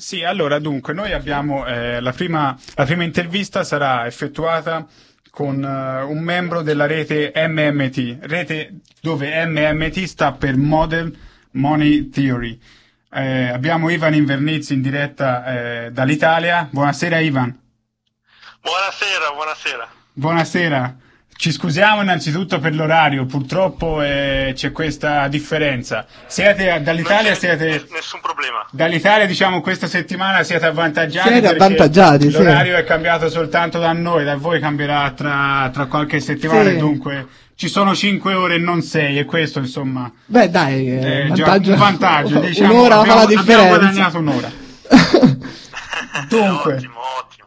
Sì, allora dunque, noi abbiamo eh, la, prima, la prima intervista sarà effettuata con uh, un membro della rete MMT, rete dove MMT sta per Model Money Theory. Eh, abbiamo Ivan Invernizzi in diretta eh, dall'Italia. Buonasera Ivan. Buonasera, buonasera. Buonasera. Ci scusiamo innanzitutto per l'orario, purtroppo eh, c'è questa differenza. Siete dall'Italia siete nessun problema. Dall'Italia diciamo questa settimana siete avvantaggiati siete avvantaggiati, l'orario sì. è cambiato soltanto da noi, da voi cambierà tra, tra qualche settimana, Sì. dunque ci sono 5 ore e non 6 e questo insomma Beh, dai, è eh, già vantaggio- un vantaggio, diciamo, un'ora abbiamo, fa la abbiamo differenza. guadagnato un'ora. Dunque. ottimo, ottimo.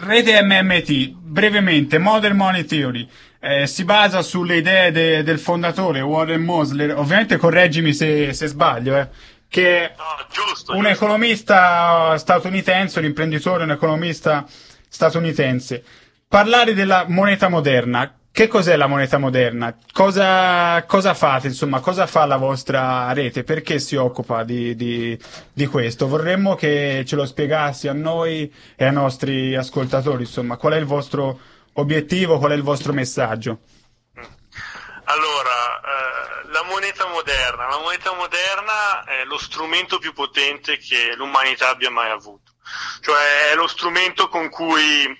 Rete MMT, brevemente, Modern Money Theory, eh, si basa sulle idee de- del fondatore Warren Mosler, ovviamente correggimi se, se sbaglio, eh, che è No, giusto. un giusto. economista statunitense, un imprenditore, un economista statunitense. Parlare della moneta moderna, che cos'è la moneta moderna? Cosa, cosa fate, insomma, cosa fa la vostra rete? Perché si occupa di, di, di questo? Vorremmo che ce lo spiegassi a noi e ai nostri ascoltatori, insomma, qual è il vostro obiettivo, qual è il vostro messaggio? Allora, eh, la moneta moderna. La moneta moderna è lo strumento più potente che l'umanità abbia mai avuto. Cioè è lo strumento con cui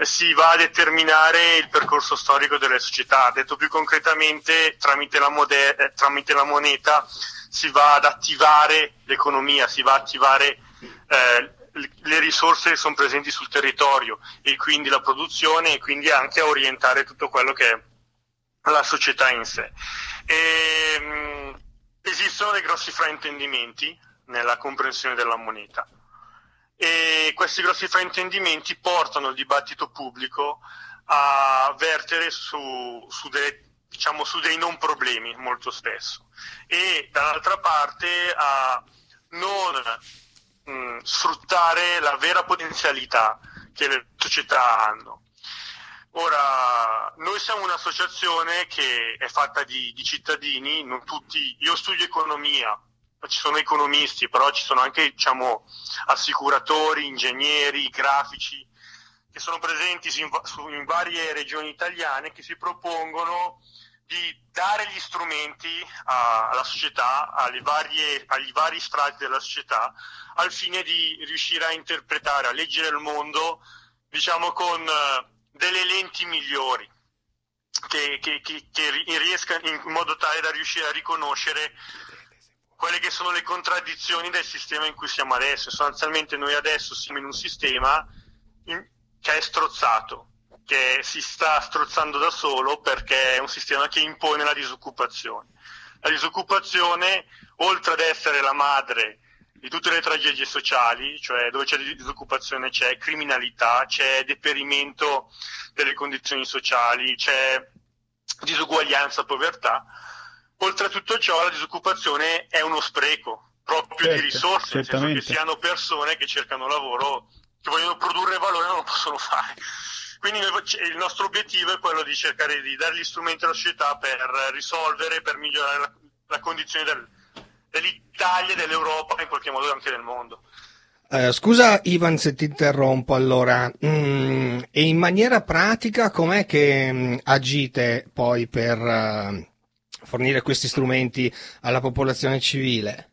si va a determinare il percorso storico delle società. Detto più concretamente, tramite la, mode- eh, tramite la moneta si va ad attivare l'economia, si va ad attivare eh, le risorse sono presenti sul territorio e quindi la produzione e quindi anche a orientare tutto quello che è la società in sé. E, mh, esistono dei grossi fraintendimenti nella comprensione della moneta e questi grossi fraintendimenti portano il dibattito pubblico a vertere su, su, delle- diciamo, su dei non problemi molto spesso e dall'altra parte a non mh, sfruttare la vera potenzialità che le società hanno. Ora, noi siamo un'associazione che è fatta di, di cittadini, non tutti, io studio economia, ci sono economisti, però ci sono anche diciamo, assicuratori, ingegneri, grafici, che sono presenti in, in varie regioni italiane che si propongono di dare gli strumenti alla società, varie, agli vari strati della società, al fine di riuscire a interpretare, a leggere il mondo, diciamo, con eh, delle lenti migliori, che, che, che, che ri- riescano in modo tale da riuscire a riconoscere quelle che sono le contraddizioni del sistema in cui siamo adesso. Sostanzialmente noi adesso siamo in un sistema che è strozzato, che si sta strozzando da solo perché è un sistema che impone la disoccupazione. La disoccupazione, oltre ad essere la madre di tutte le tragedie sociali, cioè dove c'è disoccupazione c'è criminalità, c'è deperimento delle condizioni sociali, c'è disuguaglianza, povertà, oltre a tutto ciò la disoccupazione è uno spreco proprio Certo, di risorse, nel senso che si hanno persone che cercano lavoro, che vogliono produrre valore e non lo possono fare. Quindi il nostro obiettivo è quello di cercare di dare gli strumenti alla società per risolvere, per migliorare la, la condizione del- dell'Italia, dell'Europa e in qualche modo anche del mondo. Eh, scusa Ivan se ti interrompo allora, Mm, e in maniera pratica com'è che mm, agite poi per eh, fornire questi strumenti alla popolazione civile?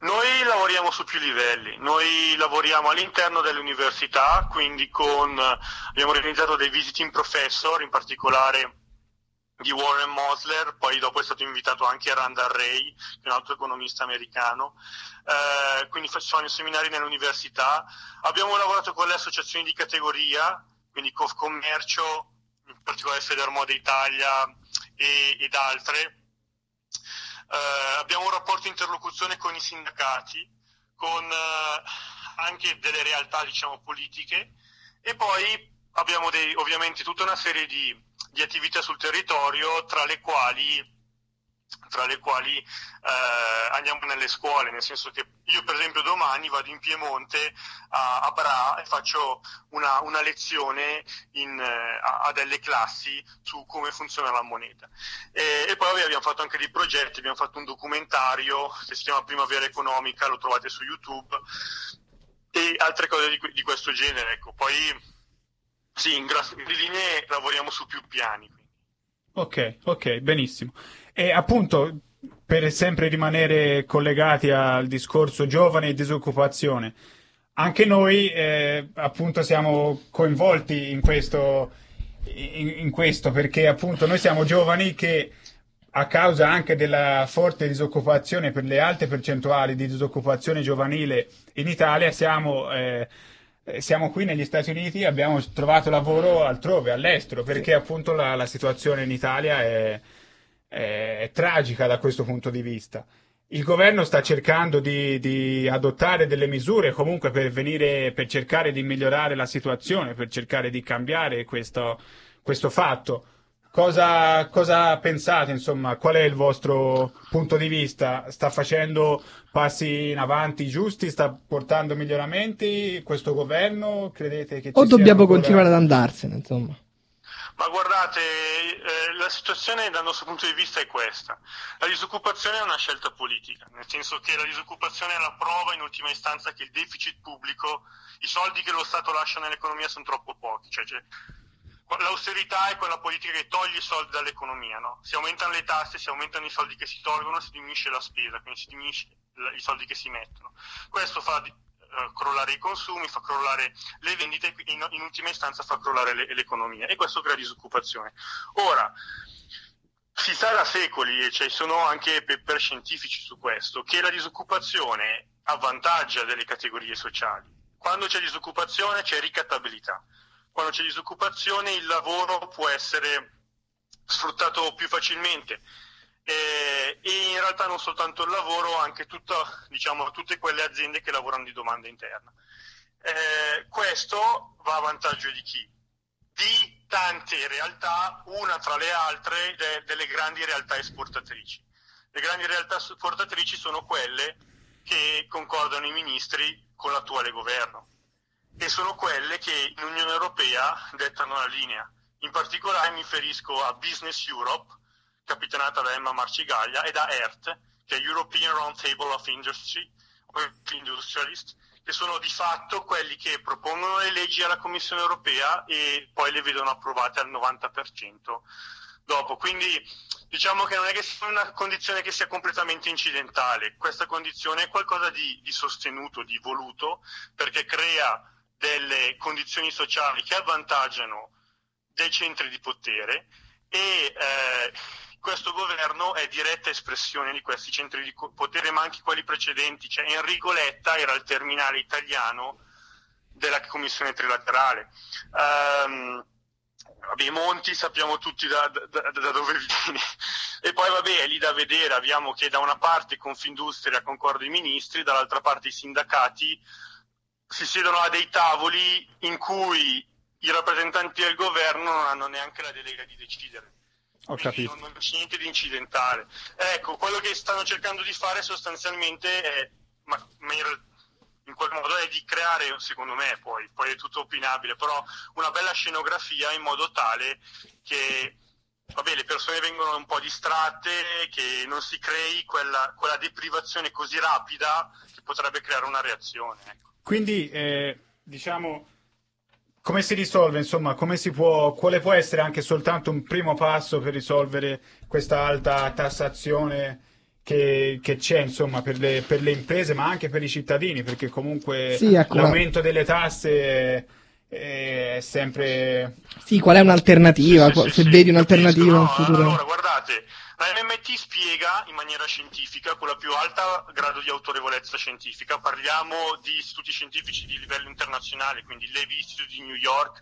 Noi lavoriamo su più livelli, noi lavoriamo all'interno delle università, quindi con, abbiamo organizzato dei visiting professor, in particolare di Warren Mosler, poi dopo è stato invitato anche Randall Ray, che è un altro economista americano, eh, quindi facciamo seminari nelle università. Abbiamo lavorato con le associazioni di categoria, quindi Confcommercio, in particolare Federmode Italia e, ed altre. Eh, abbiamo un rapporto di interlocuzione con i sindacati, con eh, anche delle realtà diciamo politiche. E poi abbiamo dei, ovviamente tutta una serie di, di attività sul territorio tra le quali tra le quali eh, andiamo nelle scuole, nel senso che io per esempio domani vado in Piemonte a, a Bra e faccio una, una lezione in, eh, a, a, delle classi su come funziona la moneta. E, e, poi abbiamo fatto anche dei progetti, abbiamo fatto un documentario che si chiama Primavera Economica, lo trovate su YouTube e altre cose di, di questo genere. Ecco. Poi sì, in grandi linee lavoriamo su più piani. Ok, ok, benissimo. E appunto, per sempre rimanere collegati al discorso giovane e disoccupazione, anche noi eh, appunto siamo coinvolti in questo, in, in questo perché appunto noi siamo giovani che a causa anche della forte disoccupazione per le alte percentuali di disoccupazione giovanile in Italia siamo eh, siamo qui negli Stati Uniti, abbiamo trovato lavoro altrove, all'estero, perché appunto la, la situazione in Italia è, è, tragica da questo punto di vista. Il governo sta cercando di, di adottare delle misure comunque per, venire, per cercare di migliorare la situazione, per cercare di cambiare questo, questo fatto. Cosa, cosa, pensate, insomma, qual è il vostro punto di vista? Sta facendo passi in avanti giusti? Sta portando miglioramenti questo governo? Credete che ci O dobbiamo ancora... continuare ad andarsene, insomma? Ma guardate, eh, la situazione dal nostro punto di vista è questa. La disoccupazione è una scelta politica, nel senso che la disoccupazione è la prova in ultima istanza che il deficit pubblico, i soldi che lo Stato lascia nell'economia sono troppo pochi. Cioè, cioè, l'austerità è quella politica che toglie i soldi dall'economia, no? Si aumentano le tasse, si aumentano i soldi che si tolgono, si diminuisce la spesa, quindi si diminuisce i soldi che si mettono. Questo fa uh, crollare i consumi, fa crollare le vendite e in, in, ultima istanza fa crollare le, l'economia e questo crea disoccupazione. Ora, si sa da secoli, e ci sono anche paper scientifici su questo, che la disoccupazione avvantaggia delle categorie sociali. Quando c'è disoccupazione c'è ricattabilità quando c'è disoccupazione il lavoro può essere sfruttato più facilmente eh, e in realtà non soltanto il lavoro, anche tutta, diciamo, tutte quelle aziende che lavorano di domanda interna. Eh, questo va a vantaggio di chi? Di tante realtà, una tra le altre de- delle grandi realtà esportatrici. Le grandi realtà esportatrici sono quelle che concordano i ministri con l'attuale governo e sono quelle che in Unione Europea dettano la linea. In particolare mi riferisco a Business Europe, capitanata da Emma Marcigaglia, e da ERT, che è European Roundtable of Industry, Industrialist, che sono di fatto quelli che propongono le leggi alla Commissione Europea e poi le vedono approvate al 90% dopo. Quindi diciamo che non è che sia una condizione che sia completamente incidentale, questa condizione è qualcosa di, di sostenuto, di voluto, perché crea delle condizioni sociali che avvantaggiano dei centri di potere e eh, questo governo è diretta espressione di questi centri di potere, ma anche quelli precedenti. Cioè, Enrico Letta era il terminale italiano della commissione trilaterale. Um, vabbè, Monti sappiamo tutti da, da, da, dove viene. E poi vabbè, è lì da vedere, abbiamo che da una parte Confindustria concorda i ministri, dall'altra parte i sindacati si siedono a dei tavoli in cui i rappresentanti del governo non hanno neanche la delega di decidere. Ho capito. Non, c'è niente di incidentale. Ecco, quello che stanno cercando di fare sostanzialmente è, ma, ma in, in quel modo è di creare, secondo me, poi, poi è tutto opinabile, però una bella scenografia in modo tale che vabbè, le persone vengono un po' distratte, che non si crei quella, quella deprivazione così rapida che potrebbe creare una reazione. Ecco. Quindi, eh, diciamo, come si risolve, insomma, come si può, quale può essere anche soltanto un primo passo per risolvere questa alta tassazione che, che c'è, insomma, per le, per le, imprese, ma anche per i cittadini, perché comunque sì, ecco. l'aumento delle tasse è, è sempre... Sì, qual è un'alternativa? Sì, sì, se vedi un'alternativa no, in futuro... Allora, guardate, la MMT spiega in maniera scientifica, con la più alta grado di autorevolezza scientifica, parliamo di istituti scientifici di livello internazionale, quindi l'Evi Institute di New York,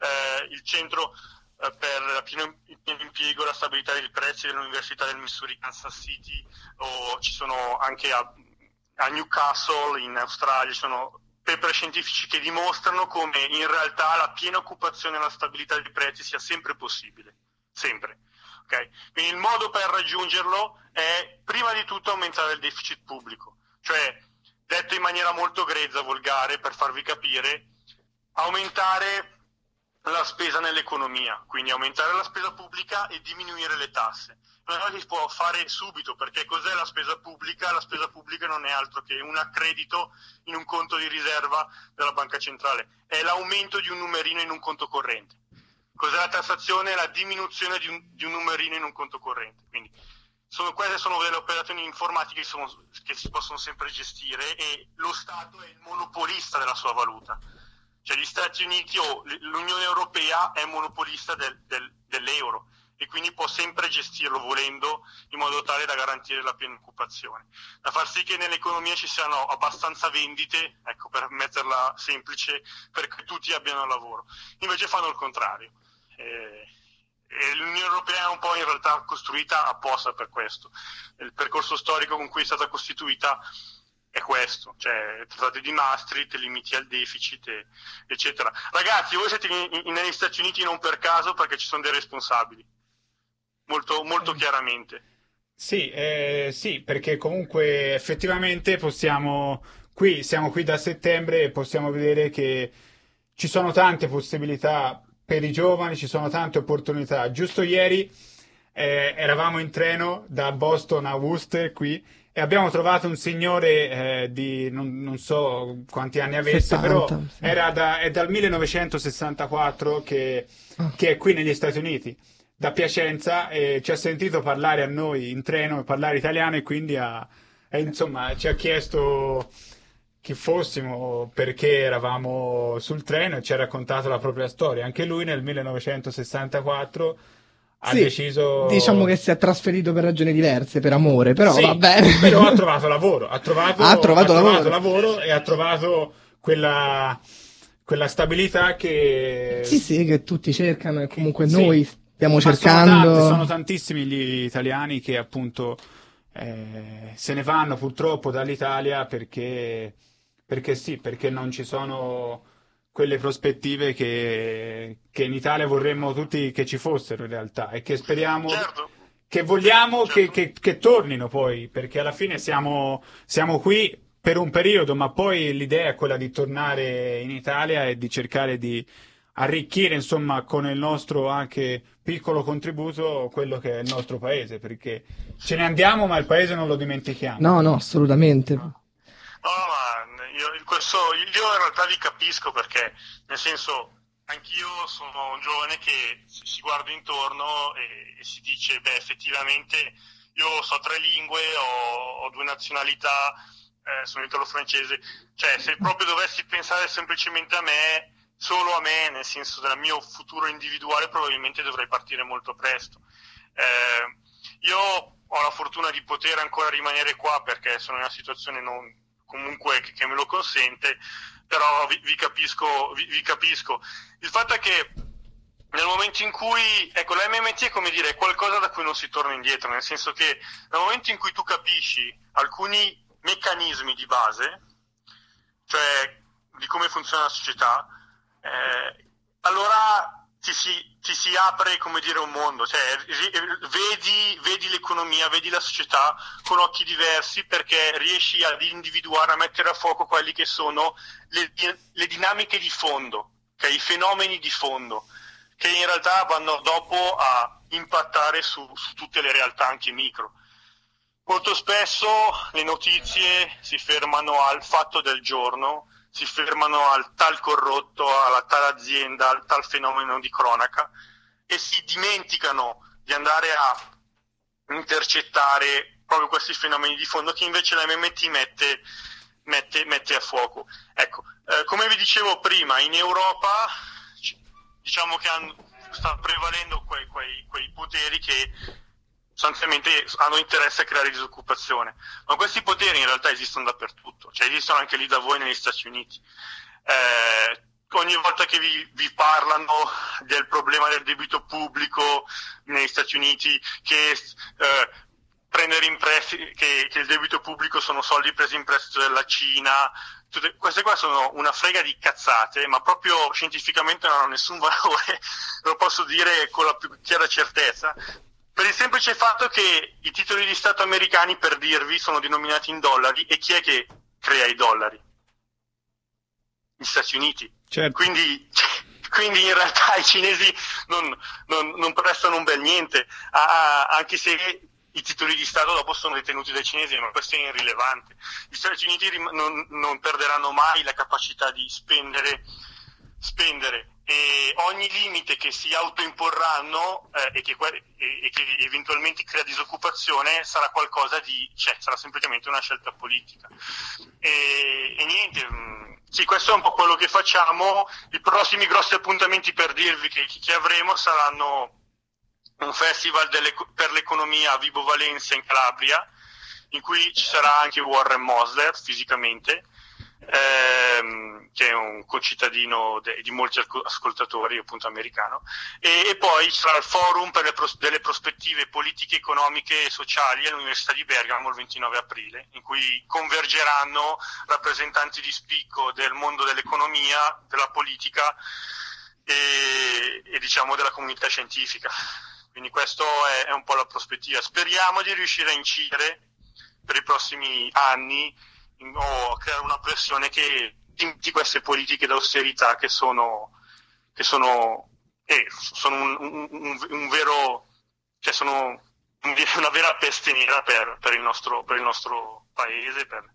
eh, il centro eh, per pieno, pieno impiego e la stabilità dei prezzi dell'Università del Missouri Kansas City, o ci sono anche a, a Newcastle in Australia, ci sono paper scientifici che dimostrano come in realtà la piena occupazione e la stabilità dei prezzi sia sempre possibile, sempre. Okay? Quindi il modo per raggiungerlo è prima di tutto aumentare il deficit pubblico, cioè detto in maniera molto grezza, volgare, per farvi capire, aumentare la spesa nell'economia, quindi aumentare la spesa pubblica e diminuire le tasse. È una cosa si può fare subito, perché cos'è la spesa pubblica? La spesa pubblica non è altro che un accredito in un conto di riserva della banca centrale, è l'aumento di un numerino in un conto corrente. Cos'è la tassazione? La diminuzione di un, di un numerino in un conto corrente. Quindi sono, queste sono delle operazioni informatiche che, sono, che si possono sempre gestire e lo Stato è il monopolista della sua valuta cioè gli Stati Uniti o l'Unione Europea è monopolista del, del, dell'euro e quindi può sempre gestirlo volendo in modo tale da garantire la piena occupazione. Da far sì che nell'economia ci siano abbastanza vendite, ecco per metterla semplice, perché tutti abbiano lavoro. Invece fanno il contrario. Eh, e l'Unione Europea è un po' in realtà costruita apposta per questo. Il percorso storico con cui è stata costituita è questo, cioè trattate di Maastricht, limiti al deficit, eccetera. Ragazzi, voi siete in, in, negli Stati Uniti non per caso perché ci sono dei responsabili, molto, molto chiaramente. Sì, eh, sì, perché comunque effettivamente possiamo, qui siamo qui da settembre e possiamo vedere che ci sono tante possibilità per i giovani, ci sono tante opportunità. Giusto ieri eh, eravamo in treno da Boston a Worcester qui e abbiamo trovato un signore eh, di non, non, so quanti anni avesse, 70, però sì. era da, è dal 1964 che, ah. che, è qui negli Stati Uniti, da Piacenza, e ci ha sentito parlare a noi in treno, parlare italiano e quindi ha, e, insomma, ci ha chiesto chi fossimo, perché eravamo sul treno e ci ha raccontato la propria storia. Anche lui nel 1964 ha sì, deciso... Diciamo che si è trasferito per ragioni diverse, per amore, però sì, va bene. Però ha trovato lavoro, ha trovato, ha trovato, ha lavoro. trovato lavoro e ha trovato quella, quella stabilità che... Sì, sì, che tutti cercano e comunque sì, noi stiamo cercando... Sono, tanti, sono, tantissimi gli italiani che appunto eh, se ne vanno purtroppo dall'Italia perché, perché sì, perché non ci sono quelle prospettive che, che, in Italia vorremmo tutti che ci fossero in realtà e che speriamo certo. che vogliamo certo. che, che, tornino poi perché alla fine siamo, siamo qui per un periodo ma poi l'idea è quella di tornare in Italia e di cercare di arricchire insomma con il nostro anche piccolo contributo quello che è il nostro paese perché ce ne andiamo ma il paese non lo dimentichiamo no no assolutamente no, no ma io, questo, io in realtà vi capisco perché, nel senso, anch'io sono un giovane che si guarda intorno e, e si dice, beh, effettivamente io so tre lingue, ho, ho due nazionalità, eh, sono italo-francese, cioè se proprio dovessi pensare semplicemente a me, solo a me, nel senso del mio futuro individuale, probabilmente dovrei partire molto presto. Eh, io ho la fortuna di poter ancora rimanere qua perché sono in una situazione non, comunque che, me lo consente, però vi, vi, capisco, vi, vi, capisco. Il fatto è che nel momento in cui, ecco, la MMT è come dire, è qualcosa da cui non si torna indietro, nel senso che nel momento in cui tu capisci alcuni meccanismi di base, cioè di come funziona la società, eh, allora ti si, ti si, apre come dire un mondo, cioè vedi, vedi, l'economia, vedi la società con occhi diversi perché riesci ad individuare, a mettere a fuoco quelli che sono le, le dinamiche di fondo, okay? i fenomeni di fondo, che in realtà vanno dopo a impattare su, su tutte le realtà anche micro. Molto spesso le notizie si fermano al fatto del giorno, si fermano al tal corrotto, alla tal azienda, al tal fenomeno di cronaca e si dimenticano di andare a intercettare proprio questi fenomeni di fondo che invece la MMT mette, mette, mette a fuoco. Ecco, eh, come vi dicevo prima, in Europa diciamo che hanno, sta prevalendo quei, quei, quei poteri che sostanzialmente hanno interesse a creare disoccupazione. Ma questi poteri in realtà esistono dappertutto, cioè esistono anche lì da voi negli Stati Uniti. Eh, ogni volta che vi, vi, parlano del problema del debito pubblico negli Stati Uniti, che eh, prendere in prestito, che, che, il debito pubblico sono soldi presi in prestito dalla Cina, tutte, queste qua sono una frega di cazzate, ma proprio scientificamente non hanno nessun valore, lo posso dire con la più chiara certezza, per il semplice fatto che i titoli di Stato americani, per dirvi, sono denominati in dollari e chi è che crea i dollari? Gli Stati Uniti. Certo. Quindi, quindi in realtà i cinesi non, non, non prestano un bel niente, a, a, anche se i titoli di Stato dopo sono detenuti dai cinesi, ma questo è irrilevante. Gli Stati Uniti non, non perderanno mai la capacità di spendere, spendere e ogni limite che si autoimporranno eh, e, che, e, e, che, eventualmente crea disoccupazione sarà qualcosa di, cioè sarà semplicemente una scelta politica. E, e niente, mm, sì, questo è un po' quello che facciamo. I prossimi grossi appuntamenti per dirvi che, che avremo saranno un festival delle, per l'economia a Vibo Valencia in Calabria, in cui ci sarà anche Warren Mosler fisicamente, ehm, che è un concittadino de, di molti ascoltatori, appunto americano, e, e poi sarà il forum pros, delle prospettive politiche, economiche e sociali all'Università di Bergamo il 29 aprile, in cui convergeranno rappresentanti di spicco del mondo dell'economia, della politica e, e diciamo della comunità scientifica. Quindi questa è, è un po' la prospettiva. Speriamo di riuscire a incidere per i prossimi anni o creare una pressione che di queste politiche d'austerità che sono, che sono, eh, sono un, un, un, un, vero, cioè sono una vera peste nera per, per, il, nostro, per il nostro paese, per,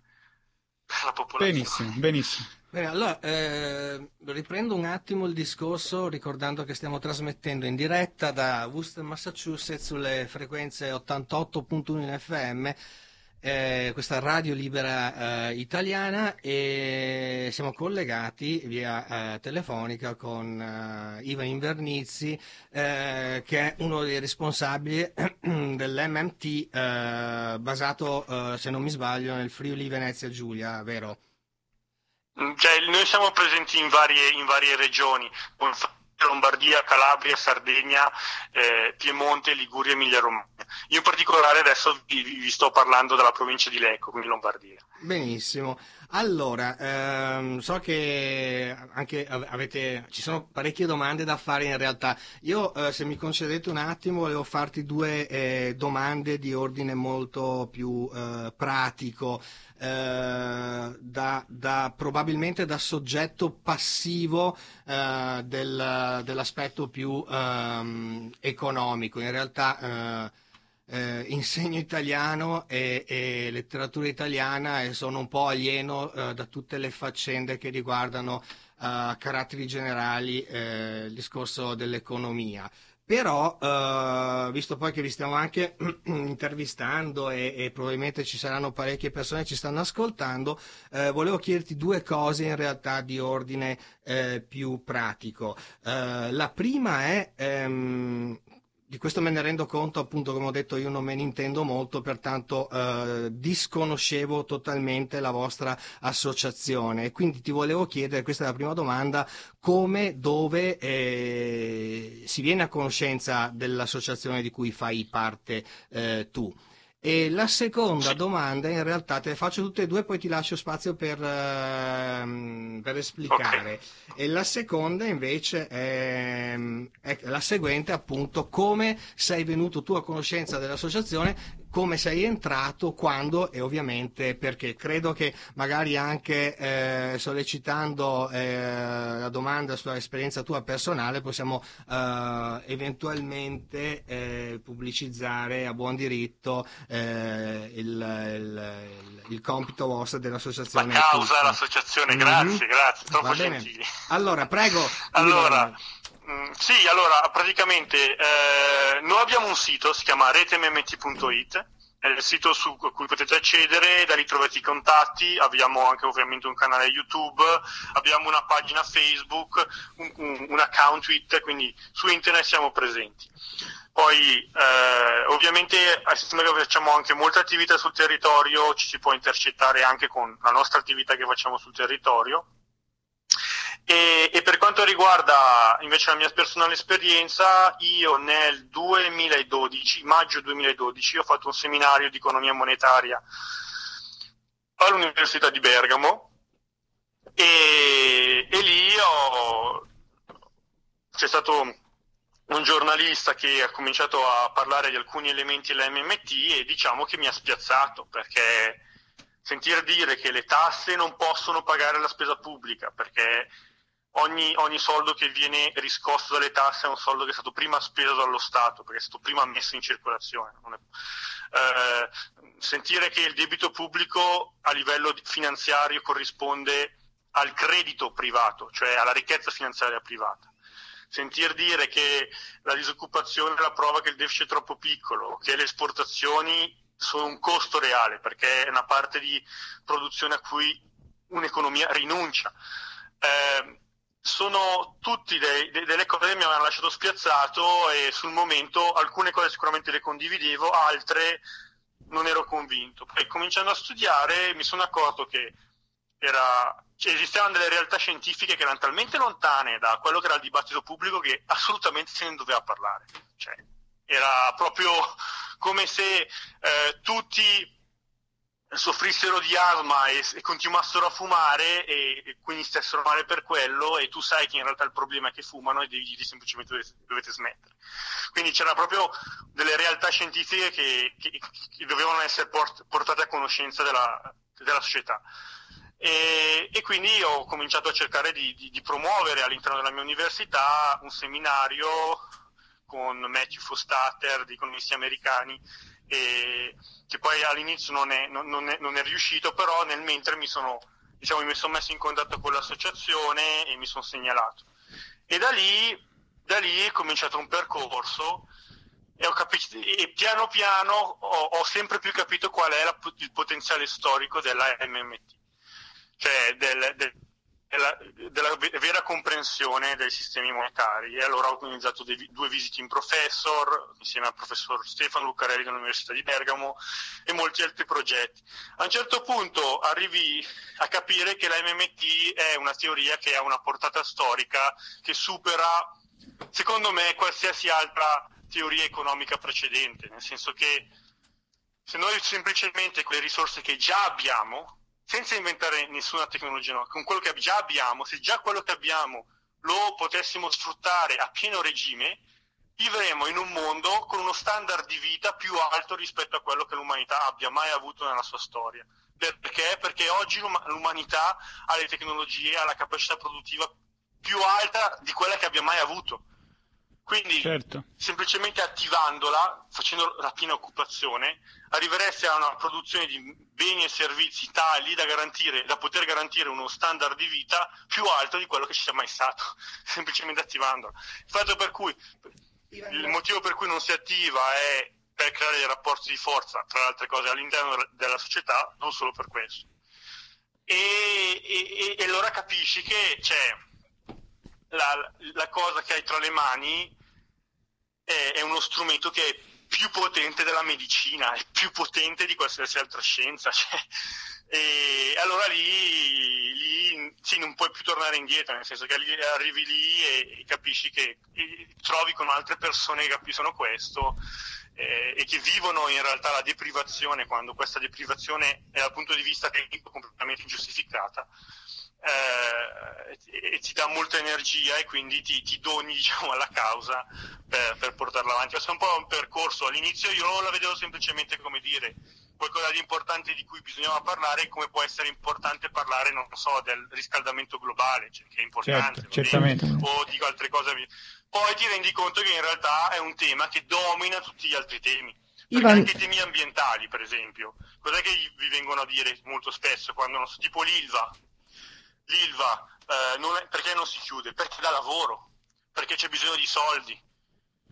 per la popolazione. Benissimo, benissimo. Bene, allora eh, riprendo un attimo il discorso ricordando che stiamo trasmettendo in diretta da Worcester, Massachusetts sulle frequenze 88.1 FM, eh, questa radio libera eh, italiana e siamo collegati via eh, telefonica con eh, Ivan Invernizzi eh, che è uno dei responsabili dell'MMT basato, se non mi sbaglio, nel Friuli Venezia Giulia, vero? Cioè, noi siamo presenti in varie, in varie regioni, Lombardia, Calabria, Sardegna, eh, Piemonte, Liguria, Emilia Romagna. Io in particolare adesso vi, vi, sto parlando della provincia di Lecco, quindi Lombardia. Benissimo. Allora, ehm, so che avete, ci sono parecchie domande da fare in realtà. Io, eh, se mi concedete un attimo, volevo farti due eh, domande di ordine molto più eh, pratico. Eh, da, da, probabilmente da soggetto passivo eh, del, dell'aspetto più ehm, economico. In realtà eh, eh, insegno italiano e, e, letteratura italiana e sono un po' alieno eh, da tutte le faccende che riguardano a caratteri generali il discorso dell'economia. Però, eh, visto poi che vi stiamo anche intervistando e, e, probabilmente ci saranno parecchie persone che ci stanno ascoltando, eh, volevo chiederti due cose in realtà di ordine eh, più pratico. Eh, la prima è ehm, di questo me ne rendo conto, appunto, come ho detto, io non me ne intendo molto, pertanto eh, disconoscevo totalmente la vostra associazione. Quindi ti volevo chiedere, questa è la prima domanda, come, dove eh, si viene a conoscenza dell'associazione di cui fai parte eh, tu? E la seconda domanda, in realtà te le faccio tutte e due, poi ti lascio spazio per, uh, per esplicare. Okay. E la seconda invece è, è, la seguente, appunto, come sei venuto tu a conoscenza dell'associazione come sei entrato, quando e ovviamente perché. Credo che magari anche eh, sollecitando eh, la domanda sulla esperienza tua personale possiamo eh, eventualmente eh, pubblicizzare a buon diritto eh, il, il, il, compito vostro dell'associazione. La causa dell'associazione, grazie, mm-hmm. grazie, troppo gentili. Allora, prego. Allora, Mm, sì, allora praticamente eh, noi abbiamo un sito, si chiama retemmt.it, è il sito su cui potete accedere, da lì trovate i contatti, abbiamo anche ovviamente un canale YouTube, abbiamo una pagina Facebook, un, un, un account Twitter, quindi su internet siamo presenti. Poi eh, ovviamente essendo che facciamo anche molta attività sul territorio, ci si può intercettare anche con la nostra attività che facciamo sul territorio e, e, per quanto riguarda invece la mia personale esperienza, io nel 2012, maggio 2012, ho fatto un seminario di economia monetaria all'Università di Bergamo. E, e lì ho, c'è stato un giornalista che ha cominciato a parlare di alcuni elementi della MMT e diciamo che mi ha spiazzato perché Sentire dire che le tasse non possono pagare la spesa pubblica perché ogni, ogni, soldo che viene riscosso dalle tasse è un soldo che è stato prima speso dallo Stato, perché è stato prima messo in circolazione. È, eh, sentire che il debito pubblico a livello finanziario corrisponde al credito privato, cioè alla ricchezza finanziaria privata. Sentir dire che la disoccupazione è la prova che il deficit è troppo piccolo, che le esportazioni sono un costo reale, perché è una parte di produzione a cui un'economia rinuncia. Eh, sono tutte dei, de, delle cose che mi hanno lasciato spiazzato e sul momento alcune cose sicuramente le condividevo, altre non ero convinto. Poi cominciando a studiare mi sono accorto che era, cioè, esistevano delle realtà scientifiche che erano talmente lontane da quello che era il dibattito pubblico che assolutamente se ne doveva parlare. Cioè, era proprio come se eh, tutti soffrissero di asma e, e continuassero a fumare e, e, quindi stessero male per quello e tu sai che in realtà il problema è che fumano e devi dire semplicemente dovete, dovete smettere. Quindi c'era proprio delle realtà scientifiche che, che, che dovevano essere port, portate a conoscenza della, della società. E, e, quindi ho cominciato a cercare di, di, di, promuovere all'interno della mia università un seminario con Matthew Fostater di economisti americani e, che poi all'inizio non è, non, non, è, non è, riuscito, però nel mentre mi sono, diciamo, mi sono messo in contatto con l'associazione e mi sono segnalato. E da lì, da lì è cominciato un percorso e, capito, e piano piano ho, ho, sempre più capito qual è la, il potenziale storico della MMT, cioè del, del della, della, vera comprensione dei sistemi monetari e allora ho organizzato dei, due visite in professor insieme al professor Stefano Luccarelli dell'Università di Bergamo e molti altri progetti. A un certo punto arrivi a capire che la MMT è una teoria che ha una portata storica che supera, secondo me, qualsiasi altra teoria economica precedente, nel senso che se noi semplicemente con le risorse che già abbiamo senza inventare nessuna tecnologia nuova, con quello che già abbiamo, se già quello che abbiamo lo potessimo sfruttare a pieno regime, vivremo in un mondo con uno standard di vita più alto rispetto a quello che l'umanità abbia mai avuto nella sua storia. Perché? Perché oggi l'umanità ha le tecnologie, ha la capacità produttiva più alta di quella che abbia mai avuto. Quindi certo. semplicemente attivandola, facendo la piena occupazione, arriveresti a una produzione di beni e servizi tali da, da poter garantire uno standard di vita più alto di quello che ci sia mai stato, semplicemente attivandola. Il fatto per cui il motivo per cui non si attiva è per creare dei rapporti di forza, tra le altre cose, all'interno della società, non solo per questo. E, e, e allora capisci che c'è la, la, cosa che hai tra le mani è, è uno strumento che è più potente della medicina, è più potente di qualsiasi altra scienza. Cioè, e allora lì, lì sì, non puoi più tornare indietro, nel senso che arrivi lì e, e capisci che e trovi con altre persone che capiscono questo eh, e che vivono in realtà la deprivazione quando questa deprivazione è dal punto di vista tecnico completamente ingiustificata eh, e ti dà molta energia e quindi ti, ti doni diciamo, alla causa per, per, portarla avanti. Questo è un po' un percorso. All'inizio io la vedevo semplicemente come dire qualcosa di importante di cui bisognava parlare, come può essere importante parlare, non so, del riscaldamento globale, cioè, che è importante, certo, o di altre cose. Poi ti rendi conto che in realtà è un tema che domina tutti gli altri temi. Ivan... Anche i temi ambientali, per esempio. Cos'è che vi vengono a dire molto spesso quando non so, tipo l'ILVA, l'ILVA eh, non è, perché non si chiude? Perché dà lavoro, perché c'è bisogno di soldi.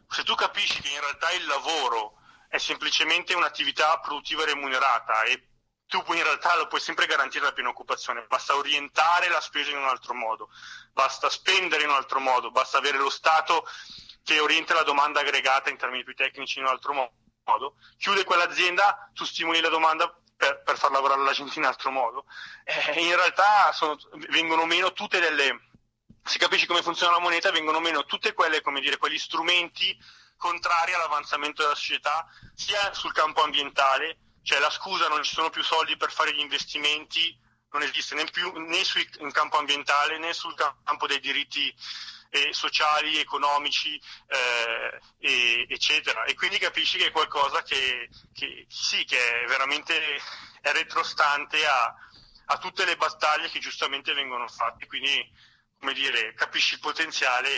Se tu capisci che in realtà il lavoro è semplicemente un'attività produttiva remunerata e tu in realtà lo puoi sempre garantire la piena occupazione, basta orientare la spesa in un altro modo, basta spendere in un altro modo, basta avere lo Stato che orienta la domanda aggregata in termini più tecnici in un altro modo, chiude quell'azienda, tu stimoli la domanda per, per, far lavorare la gente in altro modo. Eh, in realtà sono, vengono meno tutte delle, si capisce come funziona la moneta, vengono meno tutte quelle, come dire, quegli strumenti contrari all'avanzamento della società, sia sul campo ambientale, cioè la scusa non ci sono più soldi per fare gli investimenti, non esiste né più né sul campo ambientale né sul campo dei diritti eh, sociali, economici, eh, eccetera. E quindi capisci che è qualcosa che, che sì, che è veramente è retrostante a, a tutte le battaglie che giustamente vengono fatte. Quindi come dire, capisci il potenziale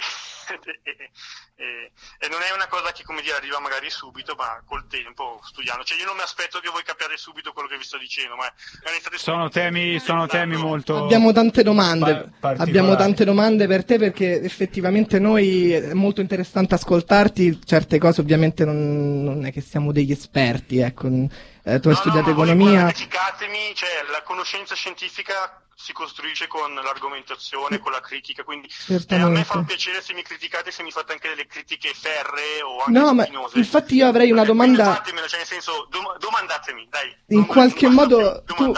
e, e, e, non è una cosa che come dire, arriva magari subito, ma col tempo, studiando. Cioè io non mi aspetto che voi capiate subito quello che vi sto dicendo, ma sono temi, sono temi molto... Abbiamo tante domande, abbiamo tante domande per te perché effettivamente noi è molto interessante ascoltarti, certe cose ovviamente non, non è che siamo degli esperti, ecco. Eh, tu hai no, studiato no, economia. Voi, cioè, la conoscenza scientifica si costruisce con l'argomentazione, con la critica, quindi eh, a me fa piacere se mi criticate, se mi fate anche delle critiche ferre o anche no, ma infatti io avrei una domanda... Fatemelo, cioè nel senso, dom- domandatemi, dai. In qualche modo tu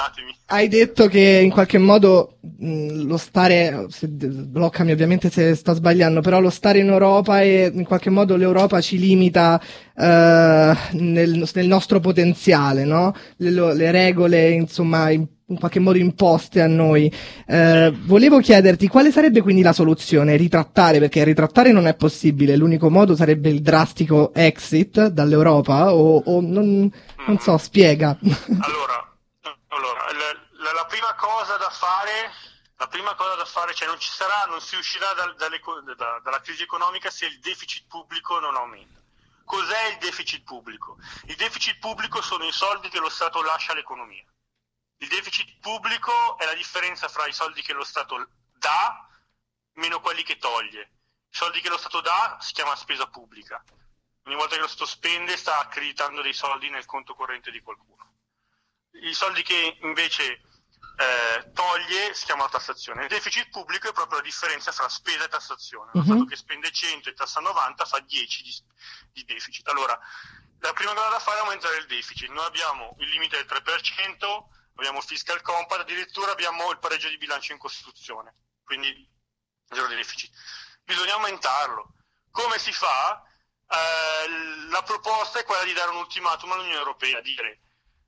hai detto che in qualche modo mh, lo stare, se, bloccami ovviamente se sto sbagliando, però lo stare in Europa e in qualche modo l'Europa ci limita uh, nel, nel, nostro potenziale, no? Le, le regole, insomma, in qualche modo imposte a noi. Eh, volevo chiederti quale sarebbe quindi la soluzione? Ritrattare, perché ritrattare non è possibile, l'unico modo sarebbe il drastico exit dall'Europa o, o non, non, so, spiega. Allora, allora la, la, prima cosa da fare, la prima cosa da fare, cioè non ci sarà, non si uscirà dal, dalle, da, dalla crisi economica se il deficit pubblico non aumenta. Cos'è il deficit pubblico? Il deficit pubblico sono i soldi che lo Stato lascia all'economia il deficit pubblico è la differenza fra i soldi che lo Stato dà meno quelli che toglie. I soldi che lo Stato dà si chiama spesa pubblica. Ogni volta che lo Stato spende sta accreditando dei soldi nel conto corrente di qualcuno. I soldi che invece eh, toglie si chiama tassazione. Il deficit pubblico è proprio la differenza fra spesa e tassazione. Lo uh-huh. Stato che spende 100 e tassa 90 fa 10 di, di deficit. Allora, la prima cosa da fare è aumentare il deficit. Noi abbiamo il limite del 3%, abbiamo fiscal compact, addirittura abbiamo il pareggio di bilancio in Costituzione, quindi zero deficit. Bisogna aumentarlo. Come si fa? Eh, la proposta è quella di dare un ultimatum all'Unione Europea, dire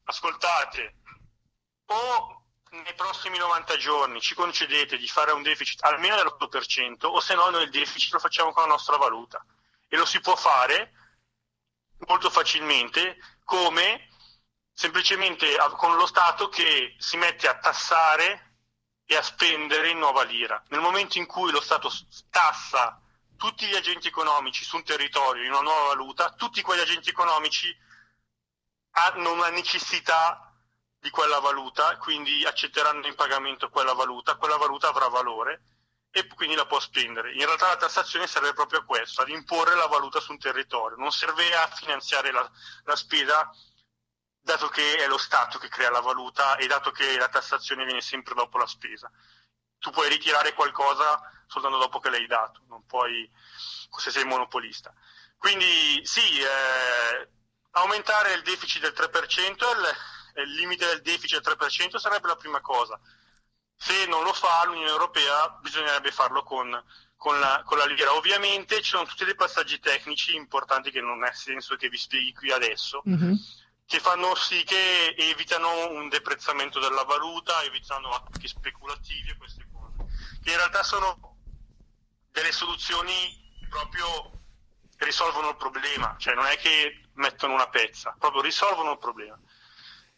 ascoltate, o nei prossimi 90 giorni ci concedete di fare un deficit almeno dell'8%, o se no noi il deficit lo facciamo con la nostra valuta. E lo si può fare molto facilmente come semplicemente con lo Stato che si mette a tassare e a spendere in nuova lira. Nel momento in cui lo Stato tassa tutti gli agenti economici su un territorio in una nuova valuta, tutti quegli agenti economici hanno una necessità di quella valuta, quindi accetteranno in pagamento quella valuta, quella valuta avrà valore e quindi la può spendere. In realtà la tassazione serve proprio a questo, ad imporre la valuta su un territorio, non serve a finanziare la, la spesa dato che è lo Stato che crea la valuta e dato che la tassazione viene sempre dopo la spesa. Tu puoi ritirare qualcosa soltanto dopo che l'hai dato, non puoi se sei monopolista. Quindi sì, eh, aumentare il deficit del 3%, il, il limite del deficit del 3% sarebbe la prima cosa. Se non lo fa l'Unione Europea bisognerebbe farlo con, con, la, con la lira. Ovviamente ci sono tutti dei passaggi tecnici importanti che non ha senso che vi spieghi qui adesso. Mm-hmm che fanno sì che evitano un deprezzamento della valuta, evitano attacchi speculativi e queste cose, che in realtà sono delle soluzioni che proprio risolvono il problema, cioè non è che mettono una pezza, proprio risolvono il problema.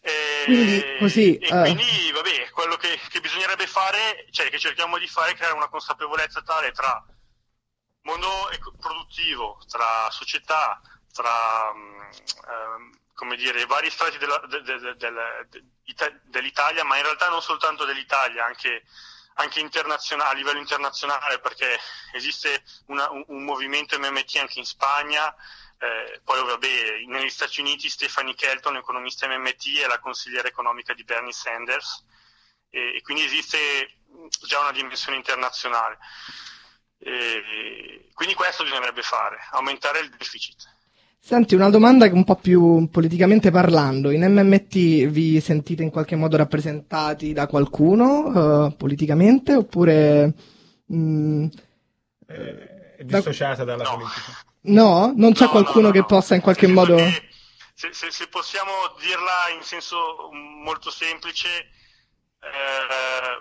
E quindi, così, e uh... quindi vabbè, quello che, che, bisognerebbe fare, cioè che cerchiamo di fare è creare una consapevolezza tale tra mondo produttivo, tra società, tra um, come dire, vari strati della, de, de, de, dell'Italia, ma in realtà non soltanto dell'Italia, anche, anche a livello internazionale, perché esiste una, un, un, movimento MMT anche in Spagna, eh, poi vabbè, negli Stati Uniti Stephanie Kelton, economista MMT, è la consigliera economica di Bernie Sanders, e, e quindi esiste già una dimensione internazionale. E, quindi questo bisognerebbe fare, aumentare il deficit. Senti, una domanda un po' più politicamente parlando. In MMT vi sentite in qualche modo rappresentati da qualcuno uh, politicamente oppure... Mh, mm, eh, è dissociata da... dalla no. politica? No? Non c'è no, qualcuno no, che possa in qualche modo... Se, se, se, possiamo dirla in senso molto semplice, eh,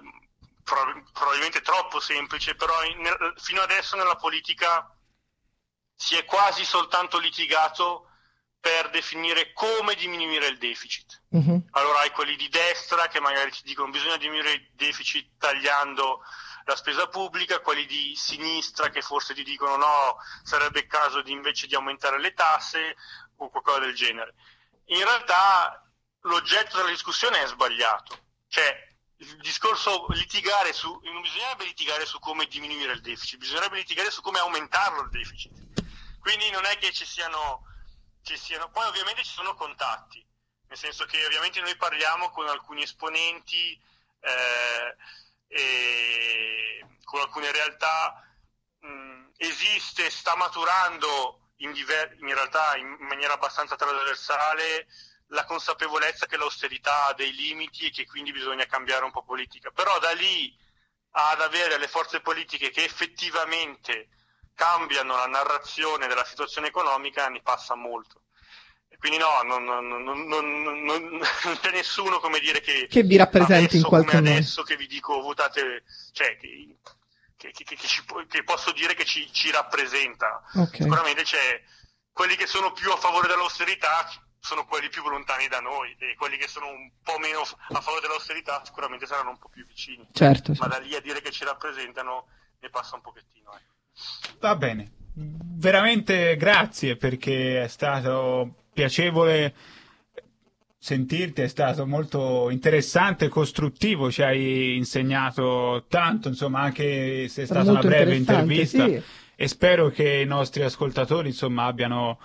probabilmente troppo semplice, però in, fino adesso nella politica si è quasi soltanto litigato per definire come diminuire il deficit. Uh-huh. Allora hai quelli di destra che magari ti dicono bisogna diminuire il deficit tagliando la spesa pubblica, quelli di sinistra che forse ti dicono no, sarebbe il caso di invece di aumentare le tasse o qualcosa del genere. In realtà l'oggetto della discussione è sbagliato. Cioè, il discorso litigare su, non bisognerebbe litigare su come diminuire il deficit, bisognerebbe litigare su come aumentarlo il deficit. Quindi non è che ci siano, ci siano, poi ovviamente ci sono contatti, nel senso che ovviamente noi parliamo con alcuni esponenti eh, e con alcune realtà, mh, esiste, sta maturando in, diver- in realtà in maniera abbastanza trasversale la consapevolezza che l'austerità ha dei limiti e che quindi bisogna cambiare un po' politica. Però da lì ad avere le forze politiche che effettivamente cambiano la narrazione della situazione economica ne passa molto. E quindi no, non, non, non, non, c'è nessuno come dire che, che vi rappresenti in qualche modo. adesso che vi dico votate, cioè che, che, che, ci, che posso dire che ci, ci rappresenta. Okay. Sicuramente c'è quelli che sono più a favore dell'austerità sono quelli più lontani da noi e quelli che sono un po' meno a favore dell'austerità sicuramente saranno un po' più vicini. Certo, certo. Ma da lì a dire che ci rappresentano ne passa un pochettino. Eh. Va bene, veramente grazie perché è stato piacevole sentirti, è stato molto interessante e costruttivo, ci hai insegnato tanto, insomma, anche se è stata una breve intervista sì. e spero che i nostri ascoltatori, insomma, abbiano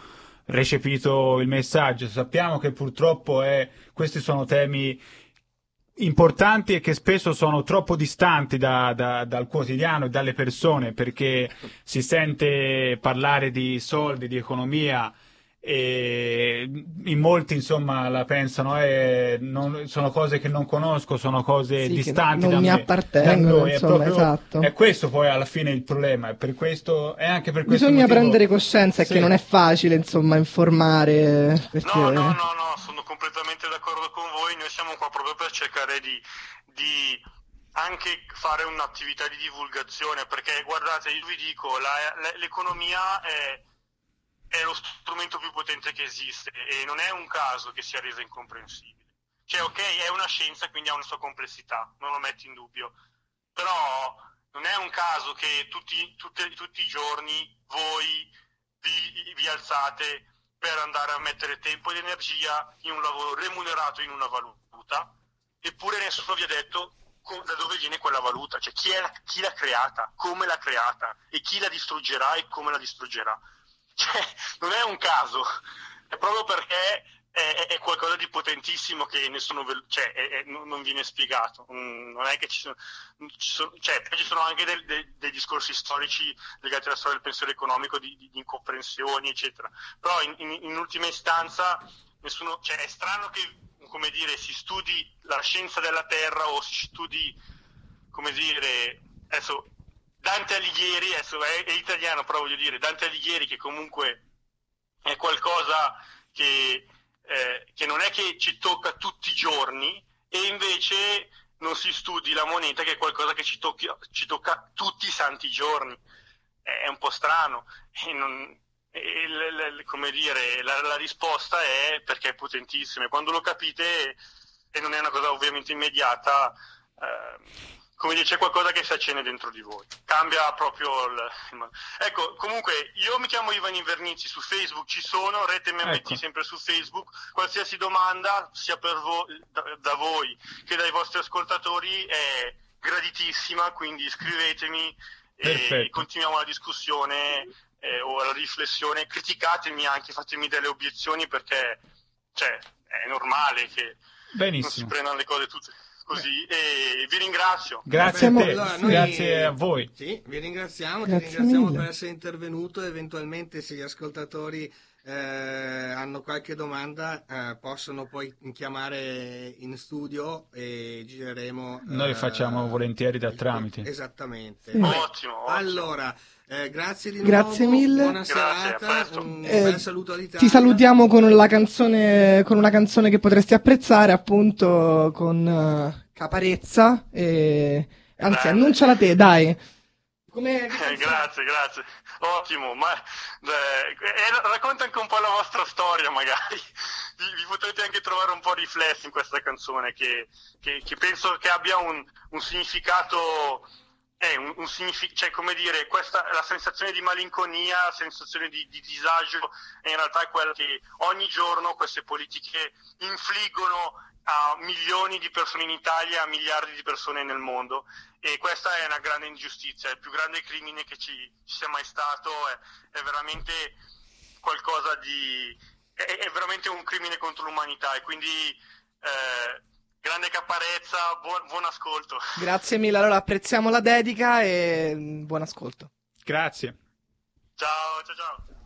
recepito il messaggio. Sappiamo che purtroppo è, questi sono temi importanti e che spesso sono troppo distanti da, da, dal quotidiano e dalle persone perché si sente parlare di soldi, di economia e in molti insomma la pensano eh, non, sono cose che non conosco sono cose sì, distanti non da mi me, appartengono è, insomma, proprio, esatto. è questo poi alla fine il problema è per questo è anche per questo bisogna motivo... prendere coscienza sì. che non è facile insomma informare perché... no no no no completamente d'accordo con voi noi siamo qua proprio per cercare di, di anche fare un'attività di divulgazione perché guardate io vi dico la, la, l'economia è è lo strumento più potente che esiste e non è un caso che sia resa incomprensibile. Cioè, ok, è una scienza, quindi ha una sua complessità, non lo metto in dubbio, però non è un caso che tutti, tutti, tutti i giorni voi vi, vi alzate per andare a mettere tempo ed energia in un lavoro remunerato in una valuta, eppure nessuno vi ha detto da dove viene quella valuta, cioè chi, è, chi l'ha creata, come l'ha creata e chi la distruggerà e come la distruggerà. Cioè, non è un caso, è proprio perché è, è qualcosa di potentissimo che nessuno cioè, è, non viene spiegato. Mm, non è che ci sono, ci sono, cioè, ci sono anche dei, dei, dei, discorsi storici legati alla storia del pensiero economico, di, di, di incomprensioni, eccetera. Però in, in, in ultima istanza nessuno, cioè, è strano che come dire, si studi la scienza della Terra o si studi, come dire, adesso Dante Alighieri, adesso è, è italiano, però voglio dire, Dante Alighieri che comunque è qualcosa che non è che ci tocca tutti i giorni e invece non si studi la moneta che è qualcosa che ci, tocchi, ci tocca tutti i santi giorni. È un po' strano. E non, e l, l, come dire, la, la, risposta è perché è potentissima. Quando lo capite, e non è una cosa ovviamente immediata, eh, come dice qualcosa che si accende dentro di voi. Cambia proprio il... Ecco, comunque, io mi chiamo Ivan Invernizi, su Facebook ci sono, Rete MMT ecco. sempre su Facebook, qualsiasi domanda, sia per voi, da, da, voi che dai vostri ascoltatori, è graditissima, quindi scrivetemi Perfetto. e continuiamo la discussione eh, o la riflessione, criticatemi anche, fatemi delle obiezioni perché cioè, è normale che Benissimo. non si prendano le cose tutte così e vi ringrazio. Grazie a te, allora, noi, grazie a voi. Sì, vi ringraziamo, grazie ti ringraziamo mille. per essere intervenuto, eventualmente se gli ascoltatori eh, hanno qualche domanda eh, possono poi chiamare in studio e gireremo. Noi eh, facciamo volentieri da tramite. Esattamente. Sì. Ottimo, ottimo. Allora, eh, grazie di grazie nuovo, mille. buona serata, un eh, bel saluto all'Italia. Ti salutiamo con, la canzone, con una canzone che potresti apprezzare, appunto con uh, Caparezza. E, Anzi, annunciala te, dai. Come... Eh, grazie, grazie. Ottimo, ma eh, racconta anche un po' la vostra storia, magari. Vi, potrete anche trovare un po' riflessi in questa canzone che, che, che penso che abbia un, un significato è un, un significato, cioè come dire, questa, la sensazione di malinconia, la sensazione di, di, disagio, è in realtà quella che ogni giorno queste politiche infliggono a milioni di persone in Italia, a miliardi di persone nel mondo e questa è una grande ingiustizia, è il più grande crimine che ci, ci sia mai stato, è, è veramente qualcosa di... È, è, veramente un crimine contro l'umanità e quindi eh, grande caparezza, buon, buon ascolto. Grazie mille, allora apprezziamo la dedica e buon ascolto. Grazie. Ciao, ciao, ciao.